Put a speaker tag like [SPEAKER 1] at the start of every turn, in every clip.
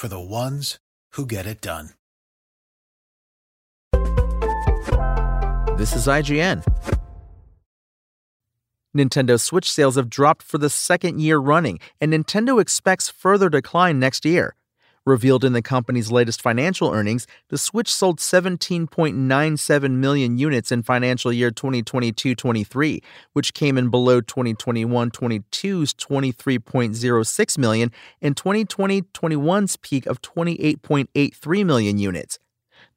[SPEAKER 1] for the ones who get it done.
[SPEAKER 2] This is IGN. Nintendo Switch sales have dropped for the second year running, and Nintendo expects further decline next year. Revealed in the company's latest financial earnings, the Switch sold 17.97 million units in financial year 2022 23, which came in below 2021 22's 23.06 million and 2020 21's peak of 28.83 million units.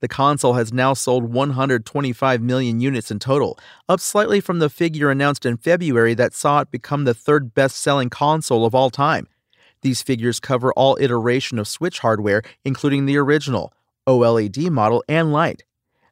[SPEAKER 2] The console has now sold 125 million units in total, up slightly from the figure announced in February that saw it become the third best selling console of all time. These figures cover all iteration of Switch hardware, including the original, OLED model, and Lite.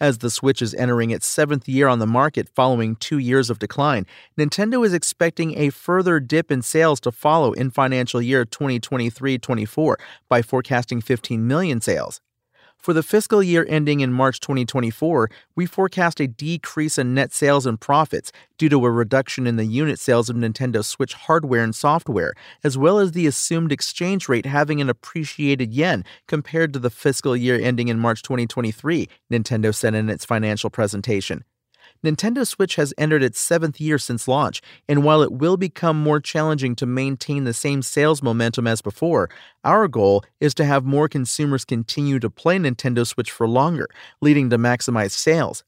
[SPEAKER 2] As the Switch is entering its seventh year on the market following two years of decline, Nintendo is expecting a further dip in sales to follow in financial year 2023 24 by forecasting 15 million sales. For the fiscal year ending in March 2024, we forecast a decrease in net sales and profits due to a reduction in the unit sales of Nintendo Switch hardware and software, as well as the assumed exchange rate having an appreciated yen compared to the fiscal year ending in March 2023, Nintendo said in its financial presentation. Nintendo Switch has entered its seventh year since launch, and while it will become more challenging to maintain the same sales momentum as before, our goal is to have more consumers continue to play Nintendo Switch for longer, leading to maximized sales.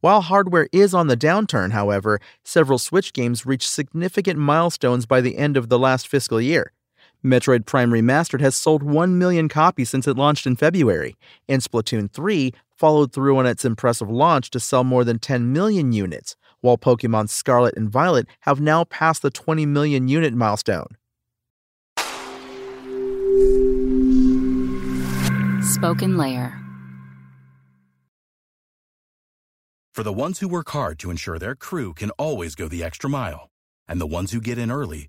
[SPEAKER 2] While hardware is on the downturn, however, several Switch games reached significant milestones by the end of the last fiscal year. Metroid Prime Remastered has sold 1 million copies since it launched in February, and Splatoon 3 followed through on its impressive launch to sell more than 10 million units, while Pokemon Scarlet and Violet have now passed the 20 million unit milestone.
[SPEAKER 3] Spoken Layer
[SPEAKER 4] For the ones who work hard to ensure their crew can always go the extra mile, and the ones who get in early